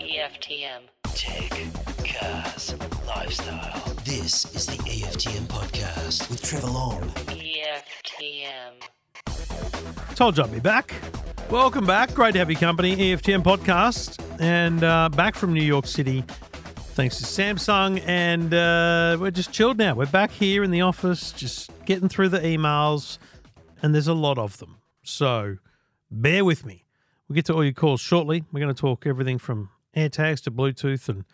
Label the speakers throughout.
Speaker 1: EFTM.
Speaker 2: Tech, cars, lifestyle. This is the EFTM podcast with Trevor Long.
Speaker 1: EFTM.
Speaker 3: Told you I'd be back. Welcome back. Great to have your company, EFTM podcast. And uh, back from New York City, thanks to Samsung. And uh, we're just chilled now. We're back here in the office, just getting through the emails. And there's a lot of them. So bear with me. We'll get to all your calls shortly. We're going to talk everything from AirTags to Bluetooth and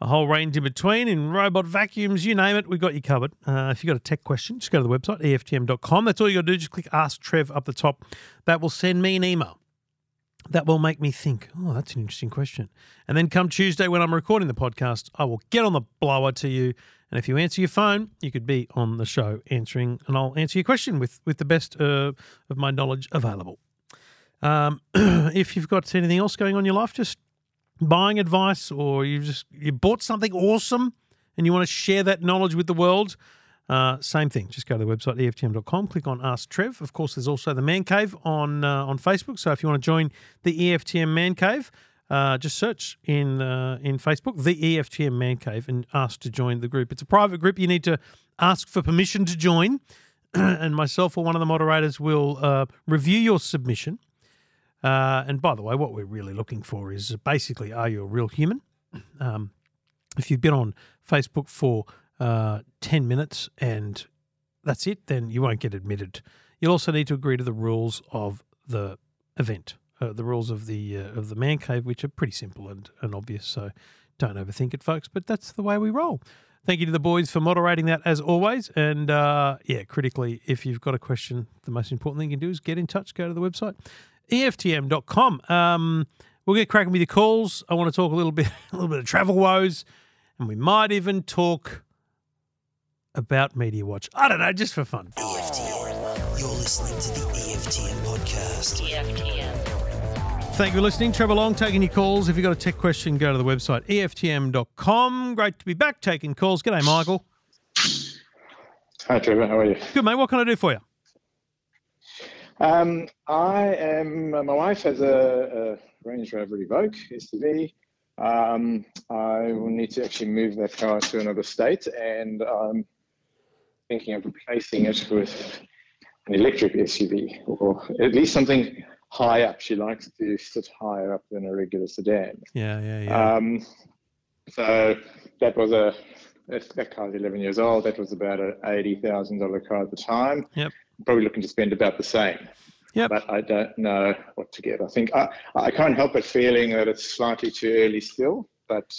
Speaker 3: a whole range in between in robot vacuums, you name it, we've got you covered. Uh, if you've got a tech question, just go to the website, EFTM.com. That's all you got to do. Just click Ask Trev up the top. That will send me an email. That will make me think, oh, that's an interesting question. And then come Tuesday when I'm recording the podcast, I will get on the blower to you. And if you answer your phone, you could be on the show answering, and I'll answer your question with, with the best uh, of my knowledge available. Um, if you've got anything else going on in your life, just buying advice or you just you bought something awesome and you want to share that knowledge with the world, uh, same thing. Just go to the website EFTM.com, click on Ask Trev. Of course, there's also the Man Cave on uh, on Facebook. So if you want to join the EFTM Man Cave, uh, just search in uh, in Facebook the EFTM Man Cave and ask to join the group. It's a private group. You need to ask for permission to join, and myself or one of the moderators will uh, review your submission. Uh, and by the way, what we're really looking for is basically, are you a real human? Um, if you've been on Facebook for uh, 10 minutes and that's it, then you won't get admitted. You'll also need to agree to the rules of the event, uh, the rules of the uh, of the man cave, which are pretty simple and, and obvious. So don't overthink it, folks. But that's the way we roll. Thank you to the boys for moderating that as always. And uh, yeah, critically, if you've got a question, the most important thing you can do is get in touch. Go to the website, EFTM.com. Um, we'll get cracking with your calls. I want to talk a little bit, a little bit of travel woes, and we might even talk about Media Watch. I don't know, just for fun.
Speaker 2: EFTM. You're listening to the EFTM podcast.
Speaker 1: EFTM.
Speaker 3: Thank you for listening. Trevor Long taking your calls. If you've got a tech question, go to the website, EFTM.com. Great to be back taking calls. G'day, Michael.
Speaker 4: Hi, Trevor. How are you?
Speaker 3: Good, mate. What can I do for you?
Speaker 4: Um, I am. My wife has a, a Range Rover Evoque SUV. Um, I will need to actually move that car to another state, and I'm thinking of replacing it with an electric SUV, or at least something high up. She likes to sit higher up than a regular sedan.
Speaker 3: Yeah, yeah, yeah.
Speaker 4: Um, so that was a that, that car's 11 years old. That was about an eighty thousand dollar car at the time.
Speaker 3: Yep.
Speaker 4: Probably looking to spend about the same.
Speaker 3: Yep.
Speaker 4: But I don't know what to get. I think I, I can't help but feeling that it's slightly too early still. But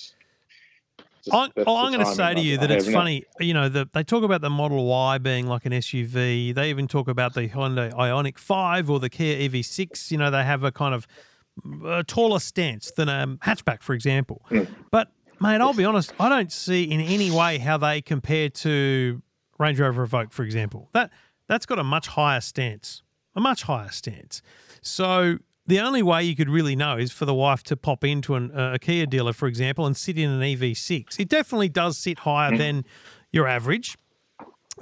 Speaker 3: I,
Speaker 4: that's
Speaker 3: oh, going to say to you that it's funny. You know, the, they talk about the Model Y being like an SUV. They even talk about the Hyundai Ioniq 5 or the Kia EV6. You know, they have a kind of a taller stance than a hatchback, for example.
Speaker 4: Hmm.
Speaker 3: But, mate, I'll be honest, I don't see in any way how they compare to Range Rover Evoque, for example. That That's got a much higher stance, a much higher stance. So the only way you could really know is for the wife to pop into an, a Kia dealer, for example, and sit in an EV6. It definitely does sit higher than your average,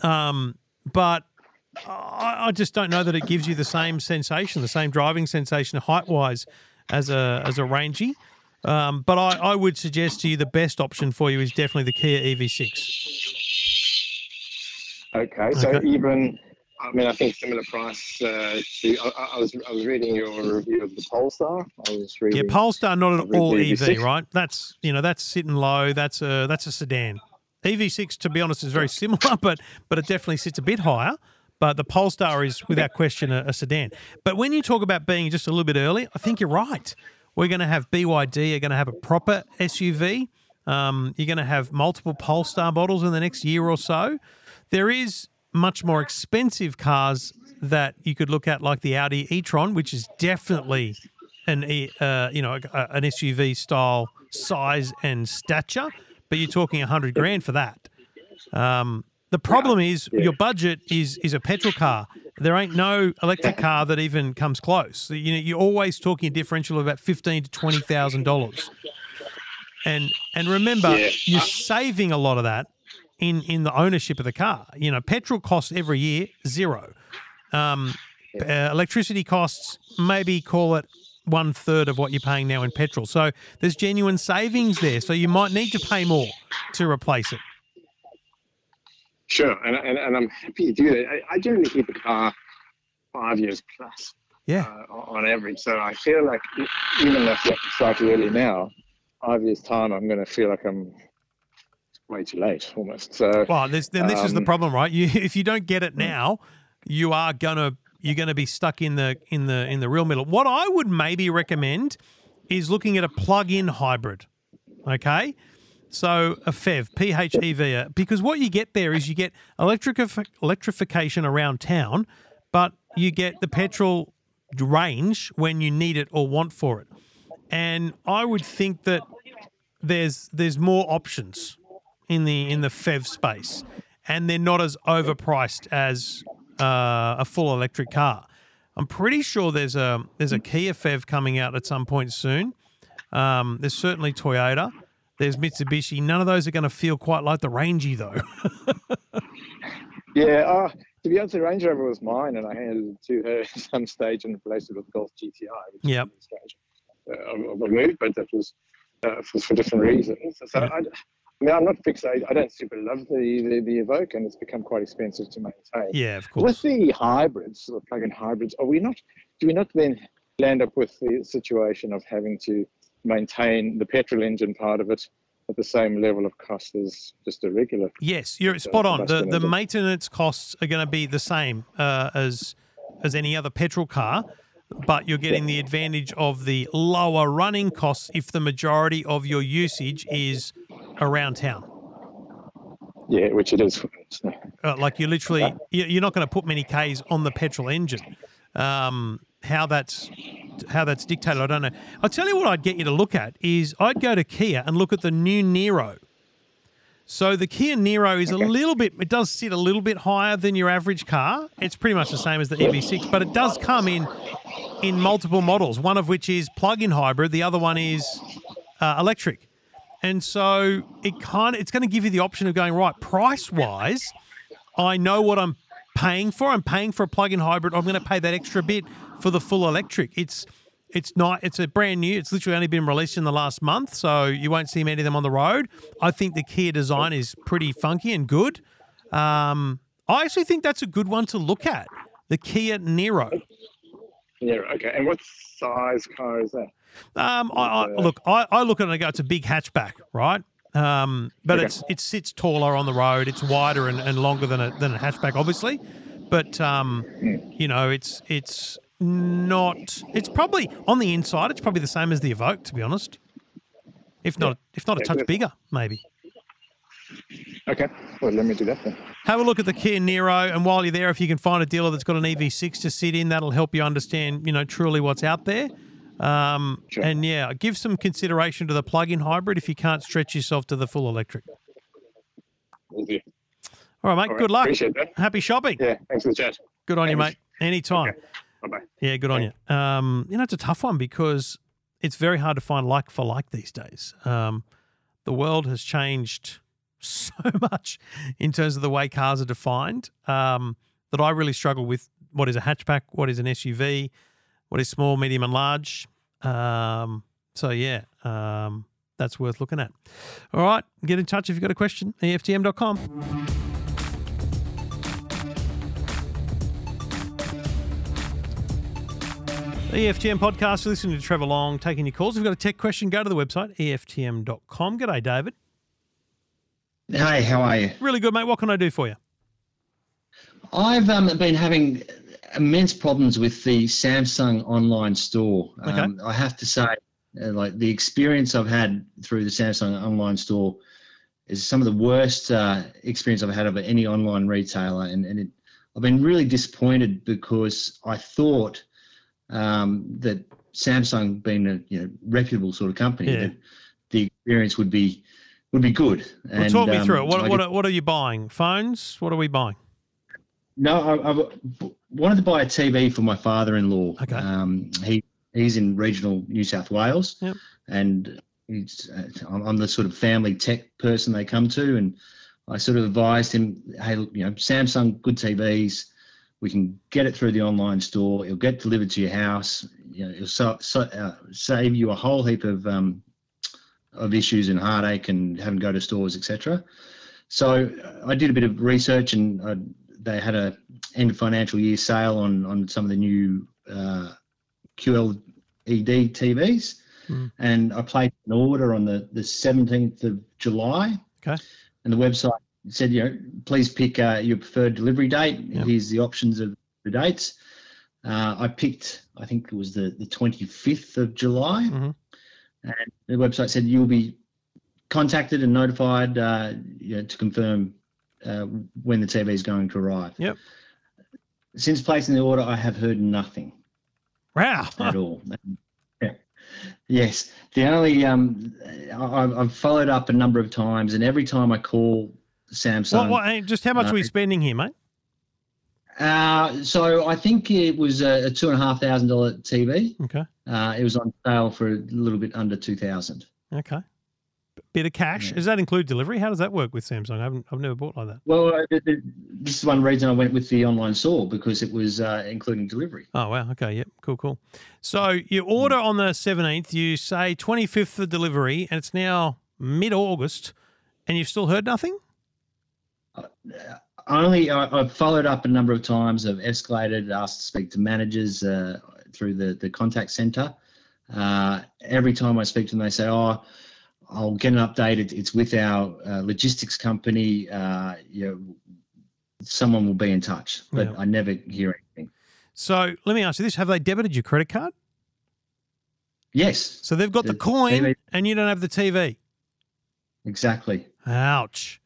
Speaker 3: um, but I, I just don't know that it gives you the same sensation, the same driving sensation height wise as a as a Rangy. Um, but I, I would suggest to you the best option for you is definitely the Kia E EV6.
Speaker 4: Okay, so
Speaker 3: Okay.
Speaker 4: even I mean, I think similar price. Uh, to, I, I was I was reading your review of the Polestar. I was reading.
Speaker 3: Yeah, Polestar not at all EV,
Speaker 4: EV6.
Speaker 3: right? That's you know that's sitting low. That's a that's a sedan. EV6, to be honest, is very similar, but but it definitely sits a bit higher. But the Polestar is without question a, a sedan. But when you talk about being just a little bit early, I think you're right. We're going to have BYD. You're going to have a proper SUV. Um, you're going to have multiple Polestar models in the next year or so. There is much more expensive cars that you could look at, like the Audi e-tron, which is definitely an uh, you know an SUV style size and stature. But you're talking a hundred grand for that. Um, the problem is your budget is is a petrol car. There ain't no electric car that even comes close. You know, you're always talking a differential of about fifteen to twenty thousand dollars. And and remember,
Speaker 4: Yeah.
Speaker 3: you're saving a lot of that in in the ownership of the car. You know, petrol costs every year zero. Um, uh, electricity costs maybe call it one third of what you're paying now in petrol. So there's genuine savings there. So you might need to pay more to replace it.
Speaker 4: Sure, and, and, and I'm happy to do that. I, I generally keep a car five years plus
Speaker 3: Yeah.
Speaker 4: uh, on average. So I feel like even if I start early now, five years time, I'm going to feel like I'm way too late almost. So
Speaker 3: Well, this, then this is the
Speaker 4: Um,
Speaker 3: problem, right? You, if you don't get it now, you are gonna you're gonna be stuck in the in the in the real middle. What I would maybe recommend is looking at a plug-in hybrid. Okay, so a PHEV, PHEV, uh, because what you get there is you get electric electrification around town, but you get the petrol range when you need it or want for it. And I would think that there's there's more options in the in the PHEV space, and they're not as overpriced as uh, a full electric car. I'm pretty sure there's a there's a Kia PHEV coming out at some point soon. Um, there's certainly Toyota. There's Mitsubishi. None of those are going to feel quite like the Rangy though.
Speaker 4: yeah, uh, to be honest, the Range Rover was mine, and I handed it to her at some stage and replaced it with Golf GTI. Which
Speaker 3: Yep.
Speaker 4: is stage uh, of, of move, but that was uh, for, for different reasons. So
Speaker 3: Yeah.
Speaker 4: I, Mean, I'm not fixated. I don't super love the, the the Evoque, and it's become quite expensive to maintain.
Speaker 3: yeah, of course.
Speaker 4: With the hybrids, the plug-in hybrids, are we not? Do we not then land up with the situation of having to maintain the petrol engine part of it at the same level of cost as just a regular?
Speaker 3: Yes, you're
Speaker 4: So
Speaker 3: spot on. The the
Speaker 4: engine.
Speaker 3: maintenance costs are going to be the same uh, as as any other petrol car, but you're getting the advantage of the lower running costs if the majority of your usage is around town.
Speaker 4: Yeah, which it is.
Speaker 3: Uh, like you're literally, you- you're not going to put many k's on the petrol engine. Um, how that's how that's dictated, I don't know. I'll tell you what I'd get you to look at is I'd go to Kia and look at the new Niro. So the Kia Niro is a little bit, it does sit a little bit higher than your average car. It's pretty much the same as the EV6, but it does come in in multiple models. One of which is plug-in hybrid, the other one is uh, electric. And so it kind of it's going to give you the option of going right price wise. I know what I'm paying for. I'm paying for a plug-in hybrid. I'm going to pay that extra bit for the full electric. It's it's not. It's a brand new. It's literally only been released in the last month, so you won't see many of them on the road. I think the Kia design is pretty funky and good. Um, I actually think that's a good one to look at. The Kia Niro.
Speaker 4: Yeah, okay. And what size car is that?
Speaker 3: Um, I, I, look, I, I look at it and go, it's a big hatchback, right? Um, but
Speaker 4: Okay.
Speaker 3: it's it sits taller on the road. It's wider and, and longer than a than a hatchback, obviously. But um,
Speaker 4: Hmm.
Speaker 3: you know, it's it's not. It's probably on the inside. It's probably the same as the Evoque, to be honest. If not, if not a
Speaker 4: Yeah,
Speaker 3: touch bigger, maybe.
Speaker 4: Okay. Well, let me do that then.
Speaker 3: Have a look at the Kia Niro, and while you're there, if you can find a dealer that's got an EV6 to sit in, that'll help you understand, you know, truly what's out there. Um,
Speaker 4: Sure.
Speaker 3: And yeah, give some consideration to the plug-in hybrid if you can't stretch yourself to the full electric. All right, mate.
Speaker 4: All right,
Speaker 3: Good luck.
Speaker 4: Appreciate that.
Speaker 3: Happy shopping.
Speaker 4: Yeah, thanks for the chat.
Speaker 3: Good on you, mate.
Speaker 4: Thanks.
Speaker 3: Anytime.
Speaker 4: Okay. Bye bye.
Speaker 3: Yeah, good on you. Um, you know, it's a tough one because it's very hard to find like for like these days. Um, the world has changed so much in terms of the way cars are defined um, that I really struggle with what is a hatchback, what is an SUV, what is small, medium, and large. Um, so, yeah, um, that's worth looking at. All right, get in touch if you've got a question, EFTM.com. The EFTM podcast, you're listening to Trevor Long, taking your calls. If you've got a tech question, go to the website, EFTM.com. G'day, David.
Speaker 5: Hey, how are you?
Speaker 3: Really good, mate. What can I do for you?
Speaker 5: I've um, been having immense problems with the Samsung online store.
Speaker 3: Okay.
Speaker 5: Um, I have to say, uh, like the experience I've had through the Samsung online store is some of the worst uh, experience I've had of any online retailer, and, and it, I've been really disappointed because I thought um, that Samsung, being a you know reputable sort of company,
Speaker 3: Yeah.
Speaker 5: that the experience would be would be good.
Speaker 3: Well,
Speaker 5: And,
Speaker 3: talk me
Speaker 5: um,
Speaker 3: through it. What, what, are- what are you buying? Phones? What are we buying?
Speaker 5: No, I wanted to buy a TV for my father-in-law.
Speaker 3: Okay.
Speaker 5: Um, he he's in regional New South Wales,
Speaker 3: Yep.
Speaker 5: and he's, uh, I'm, I'm the sort of family tech person they come to, and I sort of advised him, hey, you know, Samsung, good TVs, We can get it through the online store. It'll get delivered to your house. You know, it'll so, so, uh, save you a whole heap of um, of issues and heartache and having to go to stores, etc. So uh, I did a bit of research, and I, they had a end of financial year sale on on some of the new uh, QLED TVs,
Speaker 3: Mm.
Speaker 5: and I placed an order on the the seventeenth of July.
Speaker 3: Okay.
Speaker 5: And the website said, you know, please pick uh, your preferred delivery date.
Speaker 3: Yep.
Speaker 5: Here's the options of the dates. Uh, I picked, I think it was the the twenty fifth of July,
Speaker 3: Mhm.
Speaker 5: And the website said you'll be contacted and notified uh, you know, to confirm uh, when the TV is going to arrive.
Speaker 3: Yep.
Speaker 5: Since placing the order, I have heard nothing
Speaker 3: Wow.
Speaker 5: at all. Yeah. Yes, the only um, I, I've followed up a number of times, and every time I call Samsung,
Speaker 3: what, hey, just how much
Speaker 5: No.
Speaker 3: are we spending here, mate?
Speaker 5: Uh, so I think it was a, a two and a half thousand dollar TV.
Speaker 3: Okay.
Speaker 5: Uh, it was on sale for a little bit under two thousand.
Speaker 3: Okay. Bit of cash.
Speaker 5: Yeah.
Speaker 3: Does that include delivery? How does that work with Samsung? I haven't, I've never bought like that.
Speaker 5: Well, uh, th- th- this is one reason I went with the online store because it was uh, including delivery.
Speaker 3: Oh, wow. Okay. Yep. Cool, cool. So you order on the 17th, you say 25th for delivery, and it's now mid August, and you've still heard nothing?
Speaker 5: Only I, I've followed up a number of times. I've escalated, asked to speak to managers uh, through the the contact center. Uh, every time I speak to them, they say, "Oh, I'll get an update. It, it's with our uh, logistics company. Uh, you know, someone will be in touch." But
Speaker 3: Yeah.
Speaker 5: I never hear anything.
Speaker 3: So let me ask you this Have they debited your credit card?
Speaker 5: Yes,
Speaker 3: So they've got the
Speaker 5: The
Speaker 3: coin,
Speaker 5: TV.
Speaker 3: and you don't have the TV.
Speaker 5: exactly.
Speaker 3: Ouch.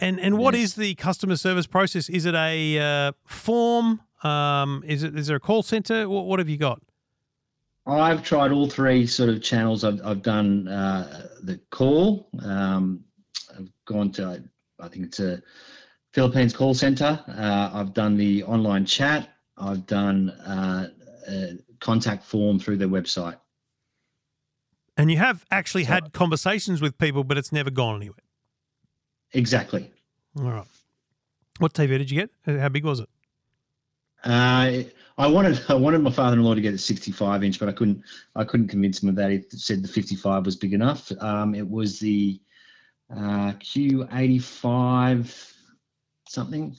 Speaker 3: And and what is the customer service process? Is it a uh, form? Um, is it is there a call center? What, what have you got?
Speaker 5: I've tried all three sort of channels. I've, I've done uh, the call. Um, I've gone to, I think it's a Philippines call center. Uh, I've done the online chat. I've done uh, a contact form through their website.
Speaker 3: And you have actually
Speaker 5: So-
Speaker 3: had conversations with people, but it's never gone anywhere.
Speaker 5: Exactly.
Speaker 3: All right. What TV did you get? How big was it?
Speaker 5: Uh, I wanted I wanted my father-in-law to get a 65 inch, but I couldn't I couldn't convince him of that. He said the 55 was big enough. Um, it was the uh, Q85 something.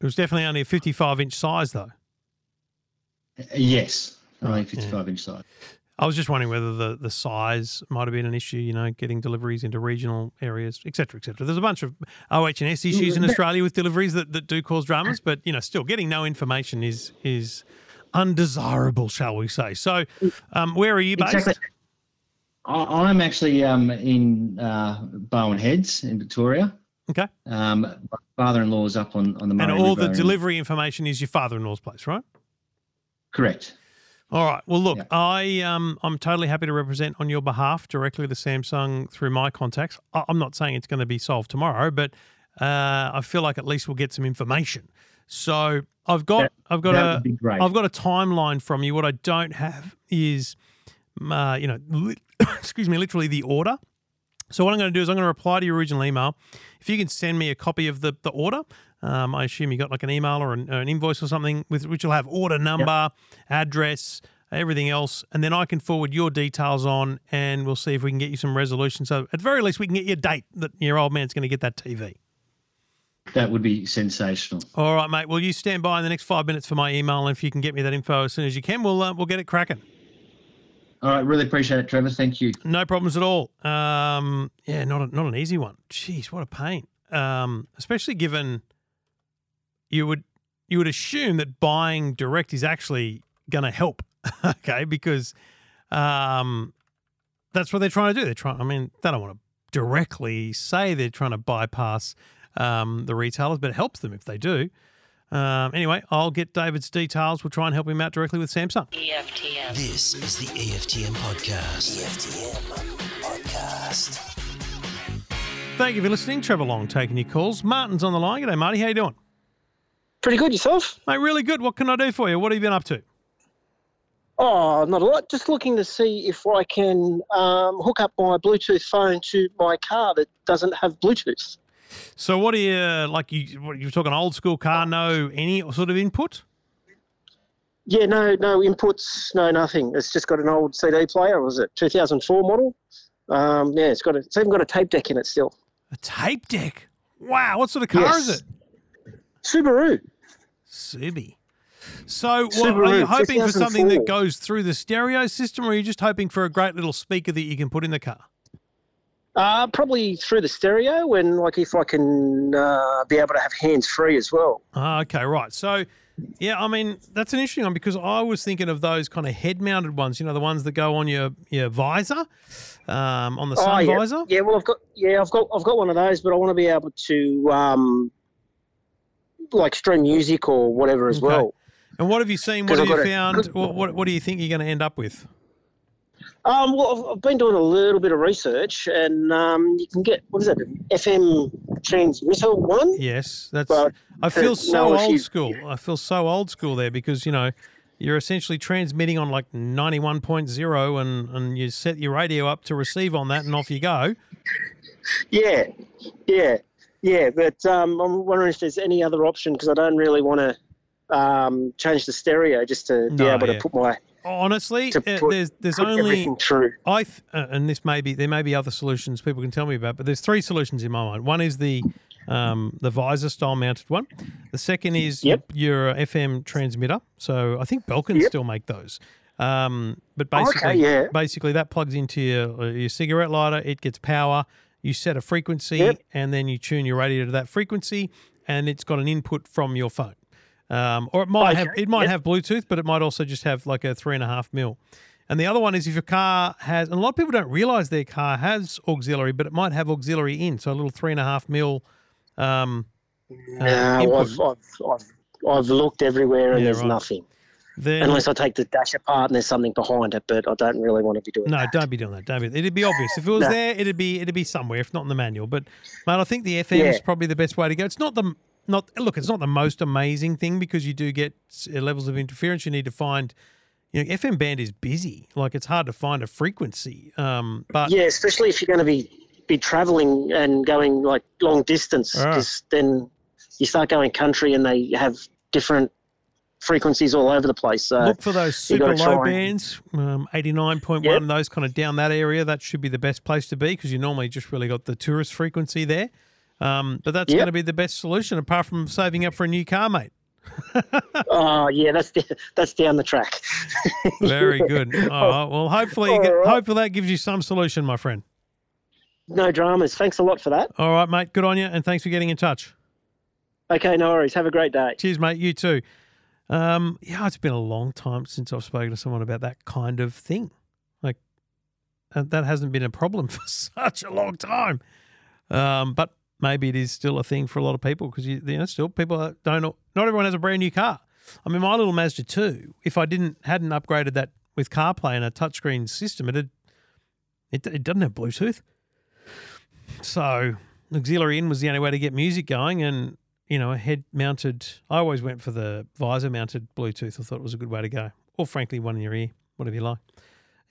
Speaker 3: It was definitely only a 55 inch size, though.
Speaker 5: Uh, Yes, only
Speaker 3: Right,
Speaker 5: 55 inch size.
Speaker 3: I was just wondering whether the, the size might have been an issue, you know, getting deliveries into regional areas, et cetera, et cetera. There's a bunch of OH&S issues in Australia with deliveries that, that do cause dramas, but, you know, still getting no information is is undesirable, shall we say. So um, where are you based?
Speaker 5: Exactly. I'm actually um, in uh, Barwon Heads in Victoria.
Speaker 3: Okay.
Speaker 5: Um, my father-in-law is up on, on the
Speaker 3: And
Speaker 5: Murray
Speaker 3: all the
Speaker 5: River and-
Speaker 3: delivery information is your father-in-law's place, right?
Speaker 5: Correct.
Speaker 3: All right. Well, look,
Speaker 5: Yeah.
Speaker 3: I um, I'm totally happy to represent on your behalf directly to Samsung through my contacts. I- I'm not saying it's going to be solved tomorrow, but uh, I feel like at least we'll get some information. So I've got
Speaker 5: That-
Speaker 3: I've got a
Speaker 5: would be great.
Speaker 3: I've got a timeline from you. What I don't have is, uh, you know, li- excuse me, literally the order. So what I'm going to do is I'm going to reply to your original email. If you can send me a copy of the the order, um, I assume you got like an email or an, or an invoice or something with which will have order number, address, everything else, and then I can forward your details on, and we'll see if we can get you some resolution. So at very least, we can get you a date that your old man's going to get that TV.
Speaker 5: That would be sensational.
Speaker 3: All right, mate. Well, you stand by in the next five minutes for my email, and if you can get me that info as soon as you can, we'll uh, we'll get it cracking.
Speaker 5: All right, really appreciate it, Trevor. Thank you.
Speaker 3: No problems at all. Um, yeah, not a, not an easy one. Jeez, what a pain. Um, especially given you would you would assume that buying direct is actually going to help. okay, because um, that's what they're trying to do. They're trying. I mean, they don't want to directly say they're trying to bypass um, the retailers, but it helps them if they do. Um, anyway, I'll get David's details. We'll try and help him out directly with Samsung.
Speaker 1: EFTM.
Speaker 2: This is the EFTM podcast. EFTM podcast.
Speaker 3: Thank you for listening. Trevor Long taking your calls. Martin's on the line. G'day, Marty. How you doing?
Speaker 6: Pretty good yourself?
Speaker 3: Mate, really good. What can I do for you? What have you been up to?
Speaker 6: Oh, not a lot. Just looking to see if I can um, hook up my Bluetooth phone to my car that doesn't have Bluetooth.
Speaker 3: So what are you like? You what, you're talking old school car? No, any sort of input?
Speaker 6: Yeah, no, no inputs, no nothing. It's just got an old CD player. Was it 2004 model? Um, yeah, it's got a, it's even got a tape deck in it still.
Speaker 3: A tape deck. Wow, what sort of car
Speaker 6: Yes.
Speaker 3: is it?
Speaker 6: Subaru.
Speaker 3: Subi. So, what, are you hoping for something that goes through the stereo system, or are you just hoping for a great little speaker that you can put in the car?
Speaker 6: Uh, probably through the stereo, and like if I can uh, be able to have hands free as well.
Speaker 3: Ah, okay, right. So, yeah, I mean that's an interesting one because I was thinking of those kind of head-mounted ones. You know, the ones that go on your your visor, um, on the sun
Speaker 6: oh, yeah.
Speaker 3: visor.
Speaker 6: Yeah, well, I've got yeah, I've got I've got one of those, but I want to be able to um, like stream music or whatever as
Speaker 3: Okay.
Speaker 6: well.
Speaker 3: And what have you seen? What have you
Speaker 6: I've got a
Speaker 3: found?
Speaker 6: good-
Speaker 3: What, what What do you think you're going to end up with?
Speaker 6: Um, well, I've, I've been doing a little bit of research, and um, you can get what is it, FM transmitter one?
Speaker 3: Yes, that's.
Speaker 6: But
Speaker 3: I feel
Speaker 6: no
Speaker 3: so old
Speaker 6: issue.
Speaker 3: school. I feel so old school there because you know you're essentially transmitting on like 91.0 and and you set your radio up to receive on that and off you go.
Speaker 6: Yeah, yeah, yeah. But um, I'm wondering if there's any other option because I don't really want to um, change the stereo just to be
Speaker 3: No,
Speaker 6: able
Speaker 3: yeah.
Speaker 6: to put my
Speaker 3: Honestly,
Speaker 6: to
Speaker 3: uh, there's there's
Speaker 6: put
Speaker 3: only. I th- uh, and this may be there may be other solutions people can tell me about, but there's three solutions in my mind. One is the um, the visor style mounted one. The second is
Speaker 6: Yep.
Speaker 3: your, your FM transmitter. So I think Belkin
Speaker 6: Yep.
Speaker 3: still make those. Um, but
Speaker 6: Oh, okay,
Speaker 3: basically,
Speaker 6: yeah.
Speaker 3: basically that plugs into your uh, your cigarette lighter. It gets power. You set a frequency,
Speaker 6: Yep.
Speaker 3: and then you tune your radio to that frequency, and it's got an input from your phone. Um, or it might have it might
Speaker 6: yep.
Speaker 3: have Bluetooth, but it might also just have like a three and a half mil. And the other one is if your car has, and a lot of people don't realize their car has auxiliary, but it might have auxiliary in, so a little three and a half mil. Um, uh,
Speaker 6: No,
Speaker 3: input.
Speaker 6: I've, I've, I've, I've looked everywhere and
Speaker 3: Yeah,
Speaker 6: there's
Speaker 3: right.
Speaker 6: nothing.
Speaker 3: then
Speaker 6: Unless I take the dash apart and there's something behind it, but I don't really want to be doing
Speaker 3: no,
Speaker 6: that.
Speaker 3: don't be doing that. Don't be. It'd be obvious if it was
Speaker 6: No.
Speaker 3: there. It'd be it'd be somewhere, if not in the manual. But mate, I think the FM is probably the best way to go. It's not the not look. It's not the most amazing thing because you do get levels of interference. You need to find. You know, FM band is busy. Like it's hard to find a frequency. Um, but
Speaker 6: Yeah, especially if you're going to be be traveling and going like long distance,
Speaker 3: Ah.
Speaker 6: because then you start going country and they have different frequencies all over the place. So
Speaker 3: Look for those super low bands, um, 89.1,
Speaker 6: Yep.
Speaker 3: those kind of down that area. That should be the best place to be because you normally just really got the tourist frequency there. Um, but that's
Speaker 6: Yep.
Speaker 3: going to be the best solution apart from saving up for a new car, mate.
Speaker 6: oh yeah, that's that's down the track.
Speaker 3: Very good. All right. Well, hopefully, get,
Speaker 6: All right.
Speaker 3: hopefully that gives you some solution, my friend.
Speaker 6: no dramas. Thanks a lot for that.
Speaker 3: All right, mate. Good on you, and thanks for getting in touch.
Speaker 6: Okay, no worries. Have a great day.
Speaker 3: Cheers, mate. You too. Um, yeah, it's been a long time since I've spoken to someone about that kind of thing. Like, uh, that hasn't been a problem for such a long time. Um, but maybe it is still a thing for a lot of people because you, you know, still people don't. Not everyone has a brand new car. I mean, my little Mazda two. If I didn't hadn't upgraded that with CarPlay and a touchscreen system, it it it doesn't have Bluetooth. So auxiliary in was the only way to get music going, and you know, a head mounted. I always went for the visor mounted Bluetooth. I thought it was a good way to go, or frankly, one in your ear, whatever you like.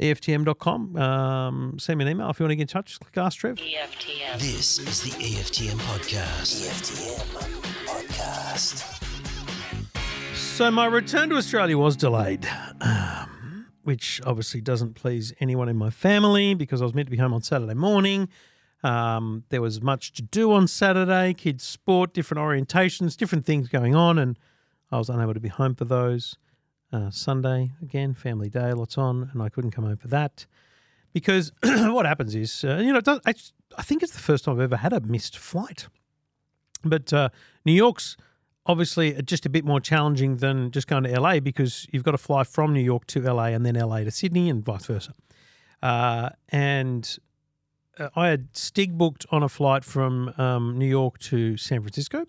Speaker 3: EFTM.com. Um, send me an email if you want to get in touch. Click Ask Trev.
Speaker 1: EFTM.
Speaker 2: This is the EFTM podcast. EFTM podcast.
Speaker 3: So my return to Australia was delayed, um, which obviously doesn't please anyone in my family because I was meant to be home on Saturday morning. Um, there was much to do on Saturday, kids' sport, different orientations, different things going on, and I was unable to be home for those. Uh, Sunday, again, family day, lots on, and I couldn't come home for that because what happens is, uh, you know, does, I, I think it's the first time I've ever had a missed flight. But uh, New York's obviously just a bit more challenging than just going to LA because you've got to fly from New York to LA and then LA to Sydney and vice versa. Uh, and uh, I had Stig booked on a flight from um, New York to San Francisco.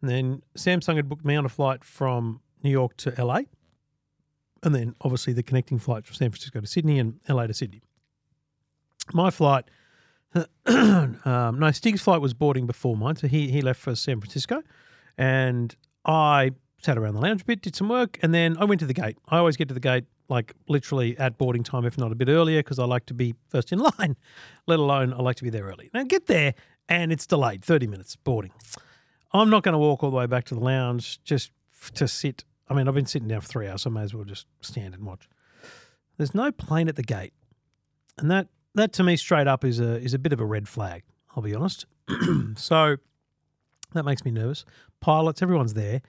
Speaker 3: And then Samsung had booked me on a flight from New York to LA. And then obviously the connecting flight from San Francisco to Sydney and LA to Sydney. My flight, um, no, Stig's flight was boarding before mine. So he, he left for San Francisco. And I sat around the lounge a bit, did some work, and then I went to the gate. I always get to the gate like literally at boarding time, if not a bit earlier, because I like to be first in line, let alone I like to be there early. Now, get there, and it's delayed 30 minutes boarding. I'm not going to walk all the way back to the lounge just to sit. I mean, I've been sitting down for three hours, so I may as well just stand and watch. There's no plane at the gate, and that that to me straight up is a is a bit of a red flag. I'll be honest. so that makes me nervous. Pilots, everyone's there.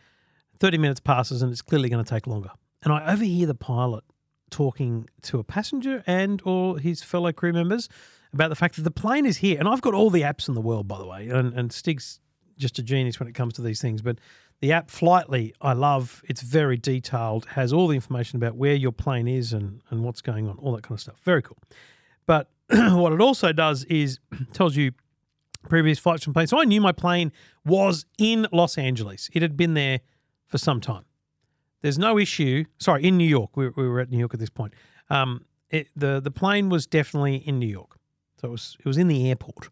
Speaker 3: 30 minutes passes and it's clearly going to take longer. And I overhear the pilot talking to a passenger and or his fellow crew members about the fact that the plane is here. And I've got all the apps in the world, by the way. And, and Stig's just a genius when it comes to these things. But the app Flighty, I love. It's very detailed, has all the information about where your plane is and, and what's going on, all that kind of stuff. Very cool. But what it also does is tells you previous flights from planes. So I knew my plane was in Los Angeles. It had been there for some time. There's no issue. Sorry, in New York. We, we were at New York at this point. Um, it, the the plane was definitely in New York, so it was it was in the airport.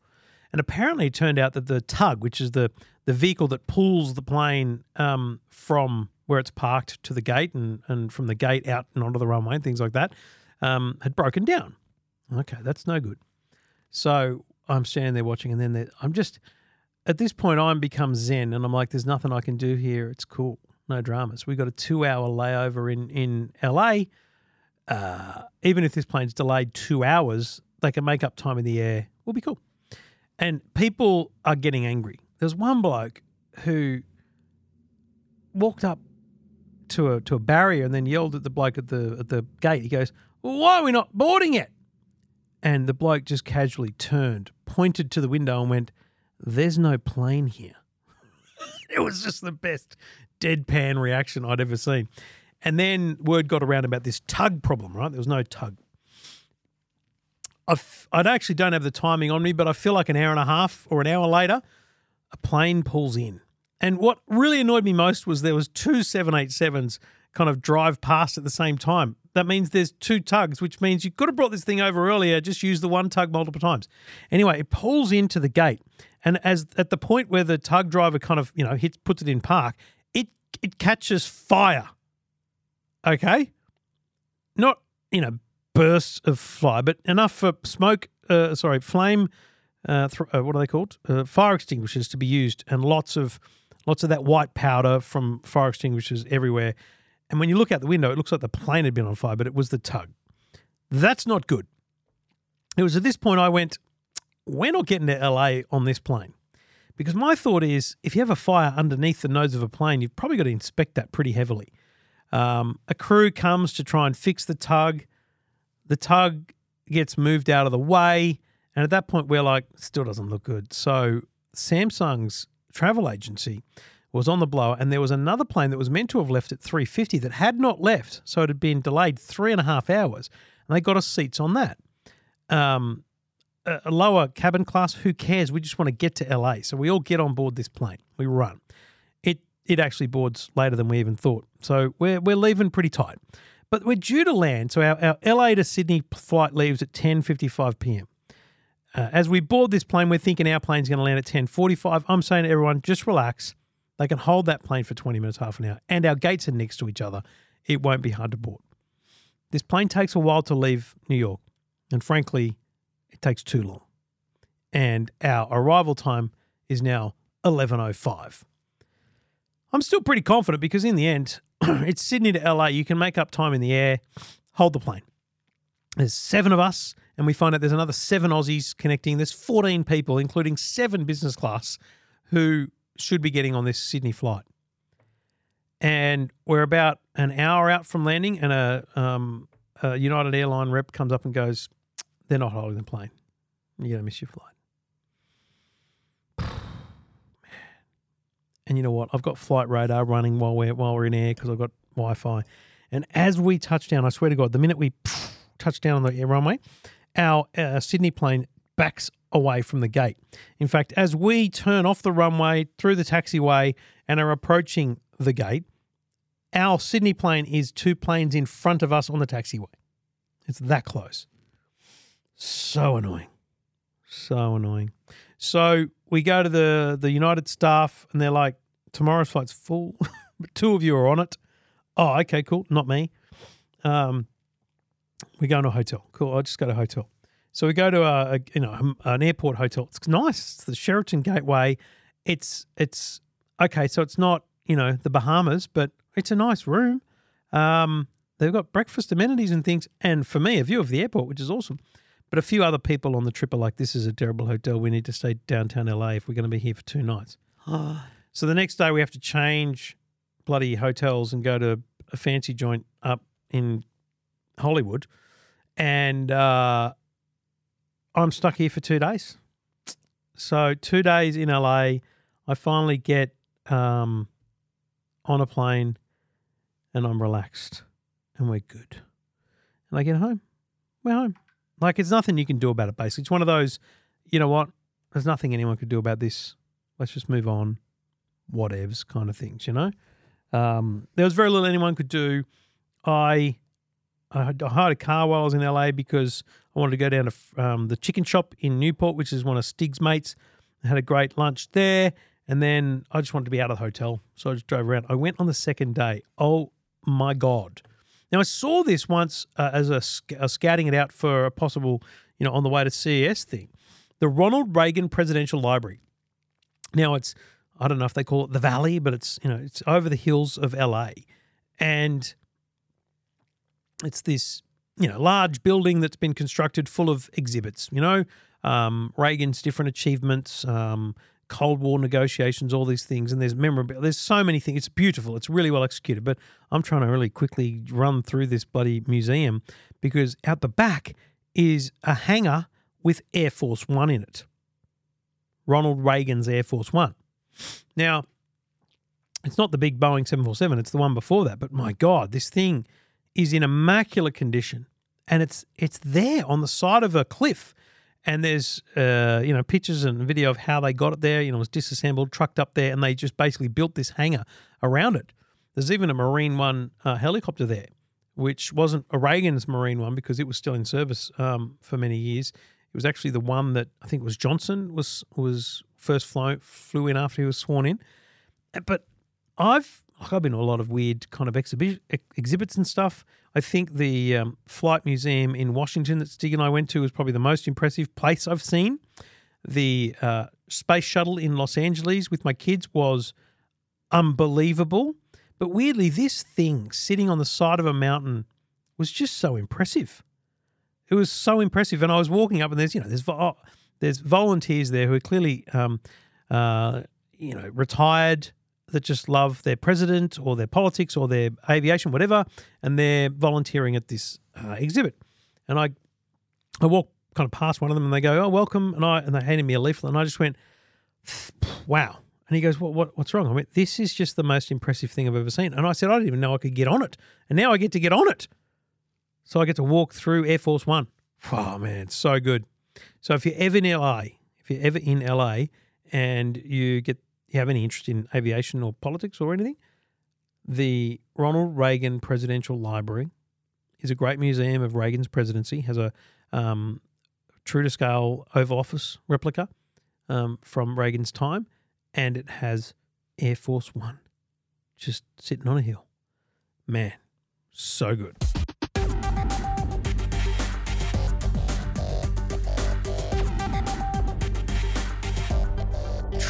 Speaker 3: And apparently, it turned out that the tug, which is the the vehicle that pulls the plane um, from where it's parked to the gate and, and from the gate out and onto the runway and things like that, um, had broken down. Okay, that's no good. So I'm standing there watching, and then I'm just at this point I'm become zen, and I'm like, there's nothing I can do here. It's cool, no dramas. We got a two hour layover in in LA. Uh, even if this plane's delayed two hours, they can make up time in the air. We'll be cool. And people are getting angry. There's one bloke who walked up to a to a barrier and then yelled at the bloke at the at the gate. He goes, well, "Why are we not boarding it?" And the bloke just casually turned, pointed to the window, and went, There's no plane here. it was just the best deadpan reaction I'd ever seen. And then word got around about this tug problem, right? There was no tug. I've, I actually don't have the timing on me, but I feel like an hour and a half or an hour later, a plane pulls in. And what really annoyed me most was there was two 787s kind of drive past at the same time. That means there's two tugs, which means you could have brought this thing over earlier, just use the one tug multiple times. Anyway, it pulls into the gate. And as at the point where the tug driver kind of, you know, hits puts it in park, it it catches fire. Okay? Not, you know, bursts of fire, but enough for smoke, uh, sorry, flame, uh, th- uh, what are they called? Uh, fire extinguishers to be used, and lots of lots of that white powder from fire extinguishers everywhere. And when you look out the window, it looks like the plane had been on fire, but it was the tug. That's not good. It was at this point I went, we're not getting to LA on this plane. Because my thought is if you have a fire underneath the nose of a plane, you've probably got to inspect that pretty heavily. Um, a crew comes to try and fix the tug. The tug gets moved out of the way. And at that point, we're like, still doesn't look good. So Samsung's travel agency was on the blower, and there was another plane that was meant to have left at 350 that had not left, so it had been delayed three and a half hours, and they got us seats on that. Um, a, a lower cabin class, who cares? We just want to get to LA, so we all get on board this plane. We run. It it actually boards later than we even thought, so we're we're leaving pretty tight. But we're due to land, so our, our LA to Sydney flight leaves at 10:55 p.m. Uh, as we board this plane, we're thinking our plane's going to land at 10:45. I'm saying to everyone, just relax. They can hold that plane for 20 minutes, half an hour, and our gates are next to each other. It won't be hard to board. This plane takes a while to leave New York, and frankly, it takes too long. And our arrival time is now 11:05. I'm still pretty confident because in the end, it's Sydney to LA. You can make up time in the air, hold the plane. There's seven of us, and we find out there's another seven Aussies connecting. There's 14 people, including seven business class, who should be getting on this Sydney flight. And we're about an hour out from landing, and a, um, a United Airline rep comes up and goes, They're not holding the plane. You're going to miss your flight. And you know what? I've got flight radar running while we're while we're in air because I've got Wi-Fi. And as we touch down, I swear to God, the minute we touch down on the runway, our uh, Sydney plane backs away from the gate. In fact, as we turn off the runway through the taxiway and are approaching the gate, our Sydney plane is two planes in front of us on the taxiway. It's that close. So annoying. So annoying. So we go to the the United staff and they're like, tomorrow's flight's full, but two of you are on it. Oh, okay, cool. Not me. Um, we go to a hotel. Cool. I'll just go to a hotel. So we go to a, a you know an airport hotel. It's nice. It's the Sheraton Gateway. It's it's okay. So it's not you know the Bahamas, but it's a nice room. Um, they've got breakfast amenities and things, and for me, a view of the airport, which is awesome. But a few other people on the trip are like, "This is a terrible hotel. We need to stay downtown LA if we're going to be here for two nights." so the next day we have to change bloody hotels and go to a fancy joint up in Hollywood, and uh, I'm stuck here for two days. So two days in LA, I finally get um, on a plane, and I'm relaxed, and we're good. And I get home, we're home. Like it's nothing you can do about it. Basically, it's one of those. You know what? There's nothing anyone could do about this. Let's just move on. Whatevs, kind of things. You know. Um, there was very little anyone could do. I I hired a car while I was in LA because I wanted to go down to um, the chicken shop in Newport, which is one of Stig's mates. I had a great lunch there, and then I just wanted to be out of the hotel, so I just drove around. I went on the second day. Oh my god! Now I saw this once uh, as a, a scouting it out for a possible, you know, on the way to CES thing, the Ronald Reagan Presidential Library. Now it's I don't know if they call it the Valley, but it's you know it's over the hills of LA, and it's this you know large building that's been constructed full of exhibits. You know, um, Reagan's different achievements, um, Cold War negotiations, all these things, and there's memorabilia. There's so many things. It's beautiful. It's really well executed. But I'm trying to really quickly run through this bloody museum because out the back is a hangar with Air Force One in it. Ronald Reagan's Air Force One. Now, it's not the big Boeing 747, it's the one before that. But my God, this thing is in immaculate condition. And it's it's there on the side of a cliff. And there's uh, you know, pictures and video of how they got it there. You know, it was disassembled, trucked up there, and they just basically built this hangar around it. There's even a Marine One uh, helicopter there, which wasn't a Reagan's Marine One because it was still in service um, for many years. It was actually the one that I think was Johnson was was first flew flew in after he was sworn in. But I've I've been to a lot of weird kind of exhibi- exhibits and stuff. I think the um, Flight Museum in Washington that Stig and I went to was probably the most impressive place I've seen. The uh, space shuttle in Los Angeles with my kids was unbelievable. But weirdly, this thing sitting on the side of a mountain was just so impressive. It was so impressive, and I was walking up, and there's you know there's vo- there's volunteers there who are clearly um, uh, you know retired that just love their president or their politics or their aviation, whatever, and they're volunteering at this uh, exhibit. And I I walked kind of past one of them, and they go, "Oh, welcome," and I and they handed me a leaflet, and I just went, "Wow." And he goes, what, what, what's wrong? I went, this is just the most impressive thing I've ever seen. And I said, I didn't even know I could get on it. And now I get to get on it. So I get to walk through Air Force One. Oh, man, so good. So if you're ever in LA, if you're ever in LA and you get you have any interest in aviation or politics or anything, the Ronald Reagan Presidential Library is a great museum of Reagan's presidency. Has a um, true to scale Oval Office replica um, from Reagan's time, and it has Air Force One just sitting on a hill. Man, so good.